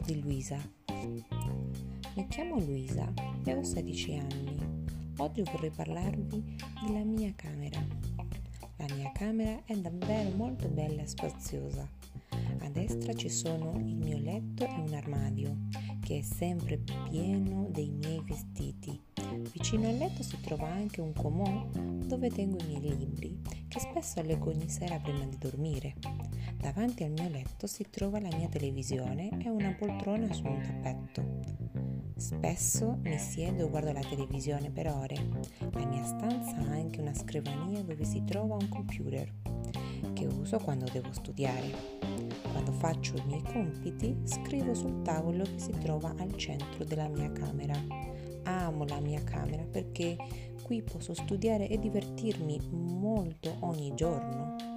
di Luisa. Mi chiamo Luisa e ho 16 anni. Oggi vorrei parlarvi della mia camera. La mia camera è davvero molto bella e spaziosa. A destra ci sono il mio letto e un armadio che è sempre pieno dei miei vestiti. Vicino al letto si trova anche un comò dove tengo i miei libri che spesso leggo ogni sera prima di dormire. Davanti al mio letto si trova la mia televisione e una poltrona su un tappeto. Spesso mi siedo e guardo la televisione per ore. La mia stanza ha anche una scrivania dove si trova un computer che uso quando devo studiare. Quando faccio i miei compiti scrivo sul tavolo che si trova al centro della mia camera. Amo la mia camera perché qui posso studiare e divertirmi molto ogni giorno.